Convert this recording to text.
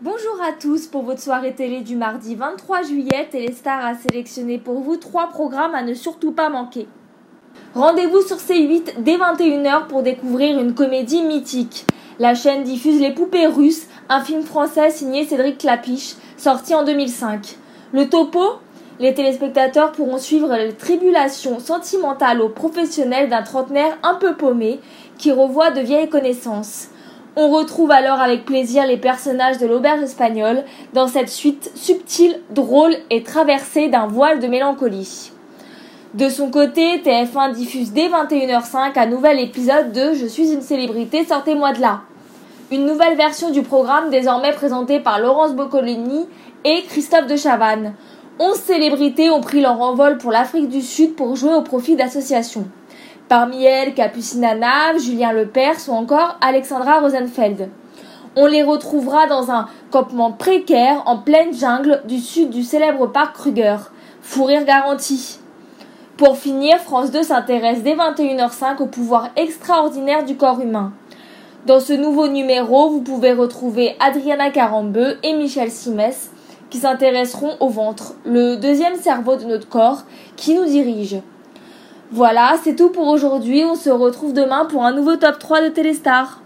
Bonjour à tous pour votre soirée télé du mardi 23 juillet. Téléstar a sélectionné pour vous trois programmes à ne surtout pas manquer. Rendez-vous sur C8 dès 21h pour découvrir une comédie mythique. La chaîne diffuse Les Poupées Russes, un film français signé Cédric Clapiche, sorti en 2005. Le topo? Les téléspectateurs pourront suivre les tribulations sentimentales ou professionnelles d'un trentenaire un peu paumé qui revoit de vieilles connaissances. On retrouve alors avec plaisir les personnages de l'auberge espagnole dans cette suite subtile, drôle et traversée d'un voile de mélancolie. De son côté, TF1 diffuse dès 21h05 un nouvel épisode de Je suis une célébrité, sortez-moi de là. Une nouvelle version du programme désormais présentée par Laurence Boccolini et Christophe de Chavannes. Onze célébrités ont pris leur envol pour l'Afrique du Sud pour jouer au profit d'associations. Parmi elles, Capucine Nave, Julien Lepers ou encore Alexandra Rosenfeld. On les retrouvera dans un campement précaire en pleine jungle du sud du célèbre parc Kruger. Fou rire garanti. Pour finir, France 2 s'intéresse dès 21h05 au pouvoir extraordinaire du corps humain. Dans ce nouveau numéro, vous pouvez retrouver Adriana Carambeu et Michel Simès qui s'intéresseront au ventre, le deuxième cerveau de notre corps qui nous dirige. Voilà, c'est tout pour aujourd'hui. On se retrouve demain pour un nouveau top 3 de Téléstar.